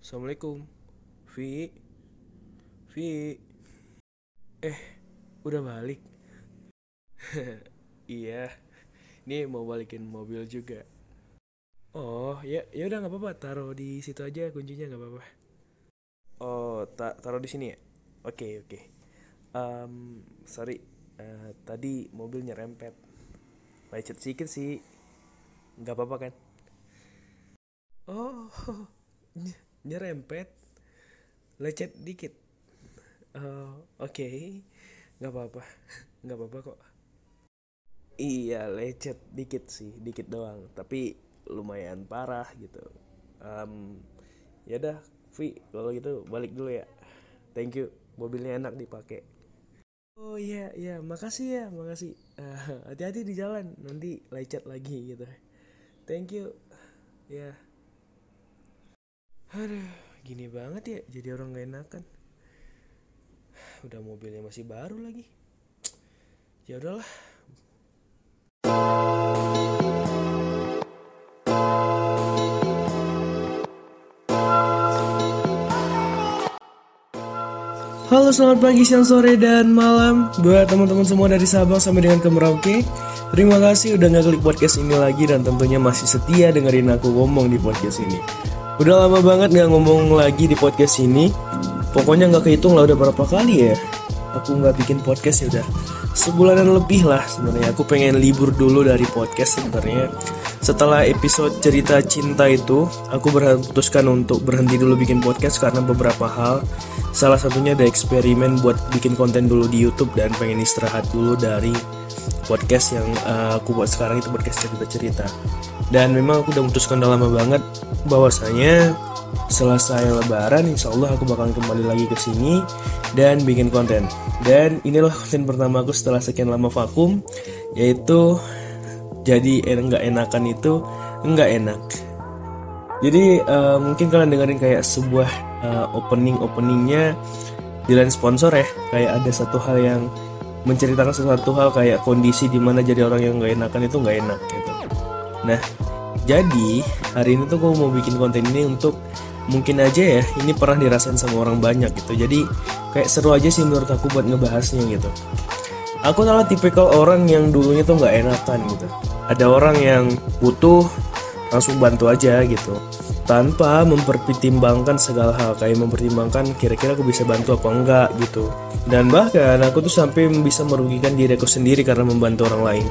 Assalamualaikum. Vi. Vi. Eh udah balik? Iya. Ini mau balikin mobil juga. Oh ya ya udah nggak apa-apa. Taruh di situ aja kuncinya nggak apa-apa. Oh ta taruh di sini ya? Oke oke. Em, Sorry. Eh, Tadi mobil nyerempet Lecet sedikit sih. Nggak apa-apa kan? Oh nyerempet lecet dikit. Oh, oke nggak apa-apa. Nggak apa-apa kok. Iya lecet dikit sih dikit doang. Tapi lumayan parah gitu. Em, ya dah Vi kalau gitu balik dulu ya. Thank you mobilnya enak dipakai. Oh iya iya makasih ya makasih. Eh, hati-hati di jalan nanti lecet lagi gitu. Thank you. Ya aduh gini banget ya jadi orang gak enakan. Udah mobilnya masih baru lagi. Ya udahlah. Halo selamat pagi, siang, sore, dan malam. Buat teman-teman semua dari Sabang sampai dengan ke Merauke Terima kasih udah nggak klik podcast ini lagi Dan tentunya masih setia dengerin aku ngomong di podcast ini Udah lama banget nggak ngomong lagi di podcast ini. Pokoknya nggak kehitung lah udah berapa kali ya Aku nggak bikin podcast ya udah. Sebulanan lebih lah sebenarnya. Aku pengen libur dulu dari podcast sebenarnya Setelah episode cerita cinta itu Aku berputuskan untuk berhenti dulu bikin podcast Karena beberapa hal. Salah satunya ada eksperimen buat bikin konten dulu di YouTube Dan pengen istirahat dulu dari podcast yang uh, aku buat sekarang itu podcast cerita-cerita. Dan memang aku udah memutuskan udah lama banget bahwasanya selesai lebaran insya Allah aku bakalan kembali lagi ke sini dan bikin konten. Dan inilah konten pertama aku setelah sekian lama vakum yaitu jadi enggak enakan itu enggak enak jadi uh, mungkin kalian dengerin kayak sebuah uh, opening openingnya di lain sponsor ya kayak ada satu hal yang menceritakan sesuatu hal kayak kondisi di mana jadi orang yang nggak enakan itu nggak enak gitu. Nah, jadi hari ini tuh gue mau bikin konten ini untuk mungkin aja ya ini pernah dirasain sama orang banyak gitu. Jadi kayak seru aja sih menurut aku buat ngebahasnya gitu. Aku adalah tipikal orang yang dulunya tuh nggak enakan gitu. Ada orang yang butuh langsung bantu aja gitu. Tanpa mempertimbangkan segala hal kayak mempertimbangkan kira-kira aku bisa bantu apa enggak gitu. Dan bahkan aku tuh sampai bisa merugikan diriku sendiri karena membantu orang lain.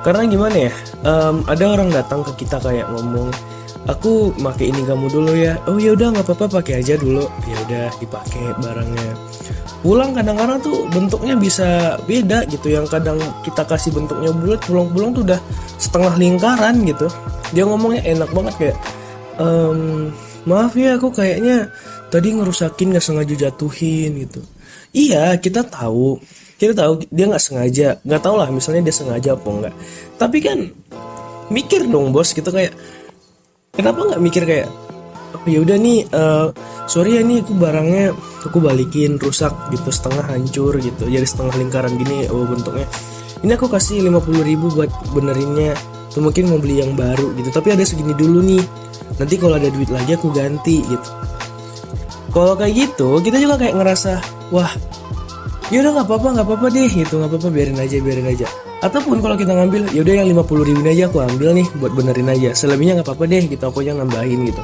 Karena gimana ya em, ada orang datang ke kita kayak ngomong aku pakai ini kamu dulu ya. Oh ya udah nggak apa-apa pakai aja dulu. Ya udah dipakai barangnya pulang kadang-kadang tuh bentuknya bisa beda gitu. Yang kadang kita kasih bentuknya bulat pulang-pulang tuh udah setengah lingkaran gitu. Dia ngomongnya enak banget kayak Em, maaf ya aku kayaknya tadi ngerusakin nggak sengaja jatuhin gitu. Iya kita tahu. Kita tahu dia nggak sengaja. Nggak tahu lah misalnya dia sengaja apa enggak tapi kan mikir dong bos gitu kayak kenapa nggak mikir kayak ya udah nih eh, sorry ya nih aku barangnya aku balikin rusak gitu setengah hancur gitu. Jadi setengah lingkaran gini oh bentuknya. Ini aku kasih 50.000 ribu buat benerinnya. Tuh mungkin mau beli yang baru gitu. Tapi ada segini dulu nih. Nanti kalau ada duit lagi aku ganti gitu. Kalau kayak gitu kita juga kayak ngerasa wah ya udah nggak apa-apa nggak apa-apa deh gitu. Nggak apa-apa biarin aja biarin aja. Ataupun kalau kita ngambil ya udah yang 50 ribu aja aku ambil nih buat benerin aja. Selebihnya nggak apa-apa deh gitu. Aku aja nambahin gitu.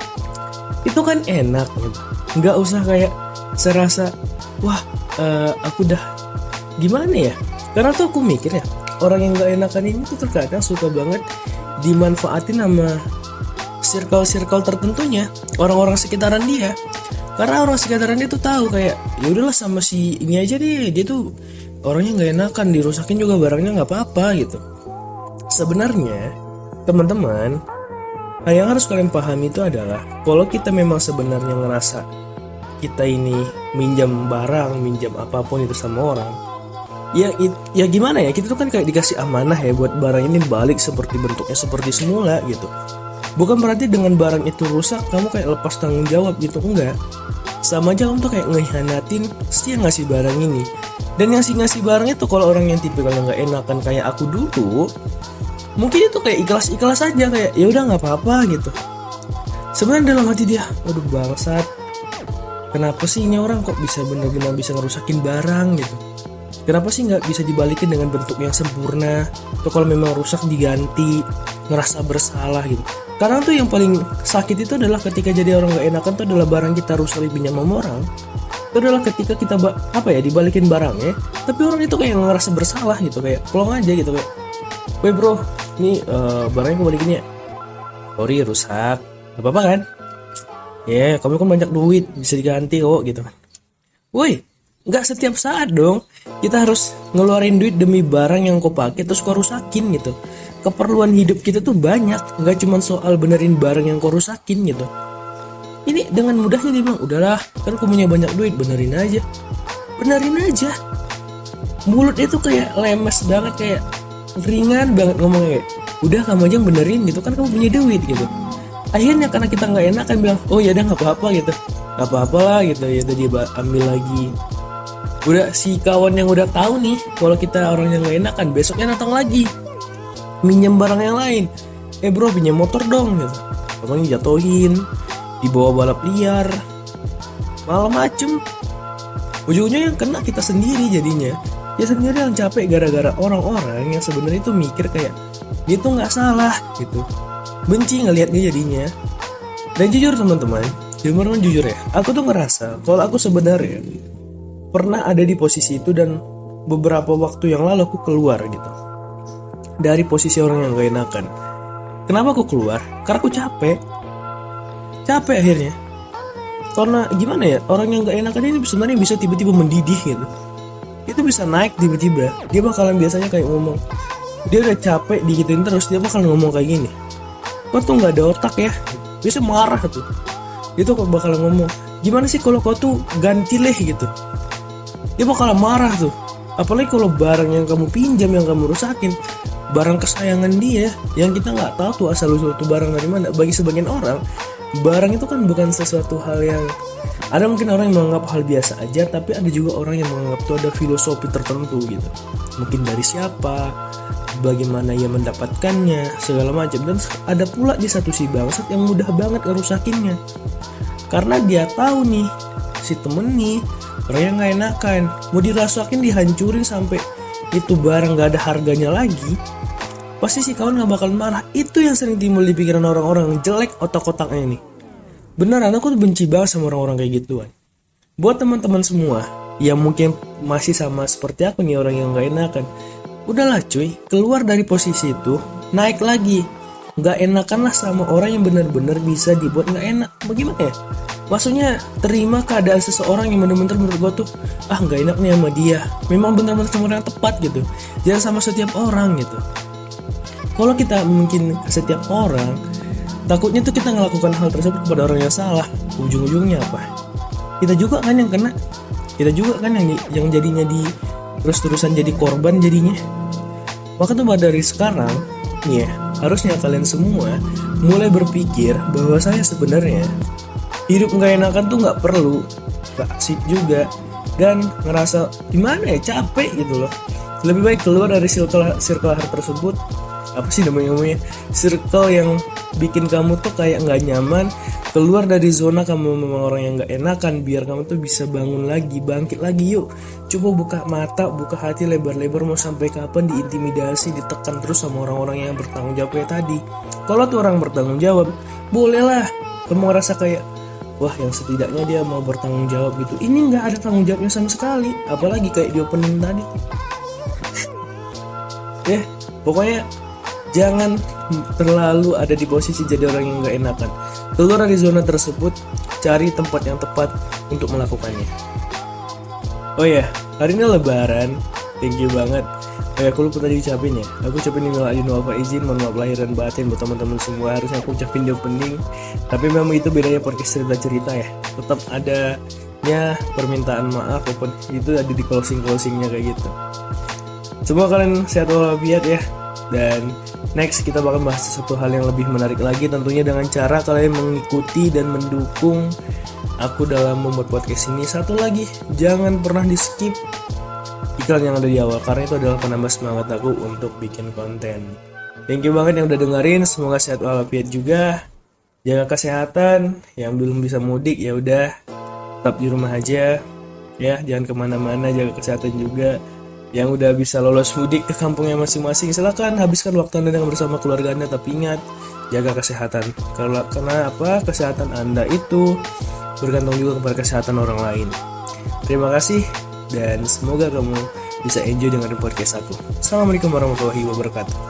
Itu kan enak gitu. Nggak usah kayak serasa wah eh, aku udah gimana ya? Karena tuh aku mikir ya orang yang nggak enakan ini tuh terkadang suka banget dimanfaatin sama circle-circle tertentunya orang-orang sekitaran dia. Karena orang sekitaran dia tuh tahu kayak ya udahlah sama si ini aja deh dia tuh orangnya nggak enakan dirusakin juga barangnya nggak apa-apa gitu. Sebenarnya teman-teman yang harus kalian pahami itu adalah kalau kita memang sebenarnya ngerasa kita ini minjam barang minjam apa pun itu sama orang. Ya ya gimana ya? Kita tuh kan kayak dikasih amanah ya buat barang ini balik seperti bentuknya seperti semula gitu. Bukan berarti dengan barang itu rusak kamu kayak lepas tanggung jawab gitu enggak. Sama aja tuh kayak ngehianatin si yang ngasih barang ini. Dan yang si ngasih barang itu kalau orang yang tipikal nggak enakan kayak aku dulu mungkin itu kayak ikhlas ikhlas aja kayak ya udah nggak apa-apa gitu. Sebenarnya dalam hati dia waduh bangsat kenapa sih ini orang kok bisa benar-benar bisa ngerusakin barang gitu? Kenapa sih nggak bisa dibalikin dengan bentuk yang sempurna? Atau kalau memang rusak diganti ngerasa bersalah gitu. Karena tuh yang paling sakit itu adalah ketika jadi orang nggak enakan tuh adalah barang kita rusak dipinjam sama orang. Itu adalah ketika kita apa ya dibalikin barangnya tapi orang itu kayak ngerasa bersalah gitu kayak pelong aja gitu kayak Weh bro, ini uh, barangnya gue balikin ya Sorry rusak. Gak apa-apa kan? Ya, yeah, kamu kan banyak duit, bisa diganti kok gitu kan. Woi, nggak setiap saat dong. Kita harus ngeluarin duit demi barang yang kau pakai terus kau rusakin gitu. Keperluan hidup kita tuh banyak, nggak cuma soal benerin barang yang kau rusakin gitu. Ini dengan mudahnya dia bilang, udahlah, kan aku punya banyak duit, benerin aja. Benerin aja. Mulut itu kayak lemes banget, kayak ringan banget ngomongnya. Udah kamu aja benerin gitu kan kamu punya duit gitu akhirnya karena kita nggak enak kan bilang oh ya udah nggak apa-apa gitu. Nggak apa-apa lah gitu. Ya tadi ambil lagi. Udah si kawan yang udah tahu nih kalau kita orang yang nggak enak kan besoknya datang lagi. Minjem barang yang lain. Eh bro pinjam motor dong gitu. Pokoknya jatuhin dibawa balap liar. Malam macem. Ujungnya yang kena kita sendiri jadinya. Ya sendiri yang capek gara-gara orang-orang yang sebenarnya itu mikir kayak dia tuh nggak salah gitu benci ngelihatnya jadinya. Dan jujur teman-teman jujur jujur ya aku tuh ngerasa kalau aku sebenarnya pernah ada di posisi itu dan beberapa waktu yang lalu aku keluar gitu. Dari posisi orang yang gak enakan. Kenapa aku keluar? Karena aku capek. Capek akhirnya. Karena gimana ya orang yang gak enakan ini sebenarnya bisa tiba-tiba mendidih gitu. Itu bisa naik tiba-tiba. Dia bakalan biasanya kayak ngomong dia udah capek digituin terus dia bakal ngomong kayak gini kau tuh nggak ada otak ya. Bisa marah tuh. Itu kok bakal ngomong gimana sih kalau kau tuh ganti leh? gitu. Dia bakal marah tuh. Apalagi kalau barang yang kamu pinjam yang kamu rusakin barang kesayangan dia yang kita nggak tahu tuh asal usul tuh barang dari mana bagi sebagian orang barang itu kan bukan sesuatu hal yang ada mungkin orang yang menganggap hal biasa aja tapi ada juga orang yang menganggap tuh ada filosofi tertentu gitu. Mungkin dari siapa bagaimana ia mendapatkannya segala macam. Dan ada pula di satu si bangsat yang mudah banget ngerusakinnya. Karena dia tahu nih si temen nih orang yang gak enakan. Mau dirasakin dihancurin sampai itu barang gak ada harganya lagi pasti si kawan gak bakal marah. Itu yang sering timbul di pikiran orang-orang jelek otak-otaknya ini beneran aku tuh benci banget sama orang-orang kayak gituan. Buat teman-teman semua yang mungkin masih sama seperti aku nih orang yang gak enakan udahlah cuy keluar dari posisi itu naik lagi. Nggak enakan lah sama orang yang benar-benar bisa dibuat nggak enak. Bagaimana ya? Maksudnya terima keadaan seseorang yang benar-benar menurut gue tuh ah nggak enak nih sama dia. Memang benar-benar orang yang tepat gitu. Jangan sama setiap orang gitu. Kalau kita mungkin setiap orang takutnya tuh kita melakukan hal tersebut kepada orang yang salah. Ujung-ujungnya apa? Kita juga kan yang kena. Kita juga kan yang yang jadinya di terus-terusan jadi korban jadinya. Maka tuh dari sekarang nih ya, harusnya kalian semua mulai berpikir bahwa saya sebenarnya hidup nggak enakan tuh nggak perlu. Gak asik juga. Dan ngerasa gimana ya capek gitu loh. Lebih baik keluar dari circle circle tersebut apa sih namanya namanya? Circle yang bikin kamu tuh kayak nggak nyaman. Keluar dari zona kamu memang orang yang nggak enakan biar kamu tuh bisa bangun lagi bangkit lagi yuk. Coba buka mata buka hati lebar-lebar mau sampai kapan diintimidasi ditekan terus sama orang-orang yang bertanggung jawab kayak tadi. Kalau tuh orang bertanggung jawab bolehlah kamu ngerasa kayak wah yang setidaknya dia mau bertanggung jawab gitu. Ini nggak ada tanggung jawabnya sama sekali apalagi kayak di opening tadi. Ya yeah, pokoknya jangan terlalu ada di posisi jadi orang yang nggak enakan. Keluar dari zona tersebut cari tempat yang tepat untuk melakukannya. Oh ya hari ini lebaran. You banget. Oh ya, aku lupa tadi ucapin ya. Aku ucapin minal adin wal izin Mohon maaf lahir dan batin buat teman-teman semua. Harusnya aku ucapin di opening Tapi memang itu bedanya podcast cerita-cerita ya. Tetap adanya permintaan maaf Walaupun itu ada di closing-closingnya kayak gitu. Semoga kalian sehat walafiat ya. Dan Next kita bakal bahas satu hal yang lebih menarik lagi tentunya dengan cara kalian mengikuti dan mendukung aku dalam membuat podcast ini. Satu lagi, jangan pernah di skip iklan yang ada di awal karena itu adalah penambah semangat aku untuk bikin konten. Thank you banget yang udah dengerin, semoga sehat walafiat juga. jaga kesehatan yang belum bisa mudik ya udah tetap di rumah aja ya jangan ke mana-mana jaga kesehatan juga yang udah bisa lolos mudik ke kampungnya masing-masing silahkan habiskan waktu anda dengan bersama keluarga anda. Tapi ingat jaga kesehatan. Karena karena apa? Kesehatan anda itu bergantung juga kepada kesehatan orang lain. Terima kasih dan semoga kamu bisa enjoy dengan podcast aku. Assalamualaikum warahmatullahi wabarakatuh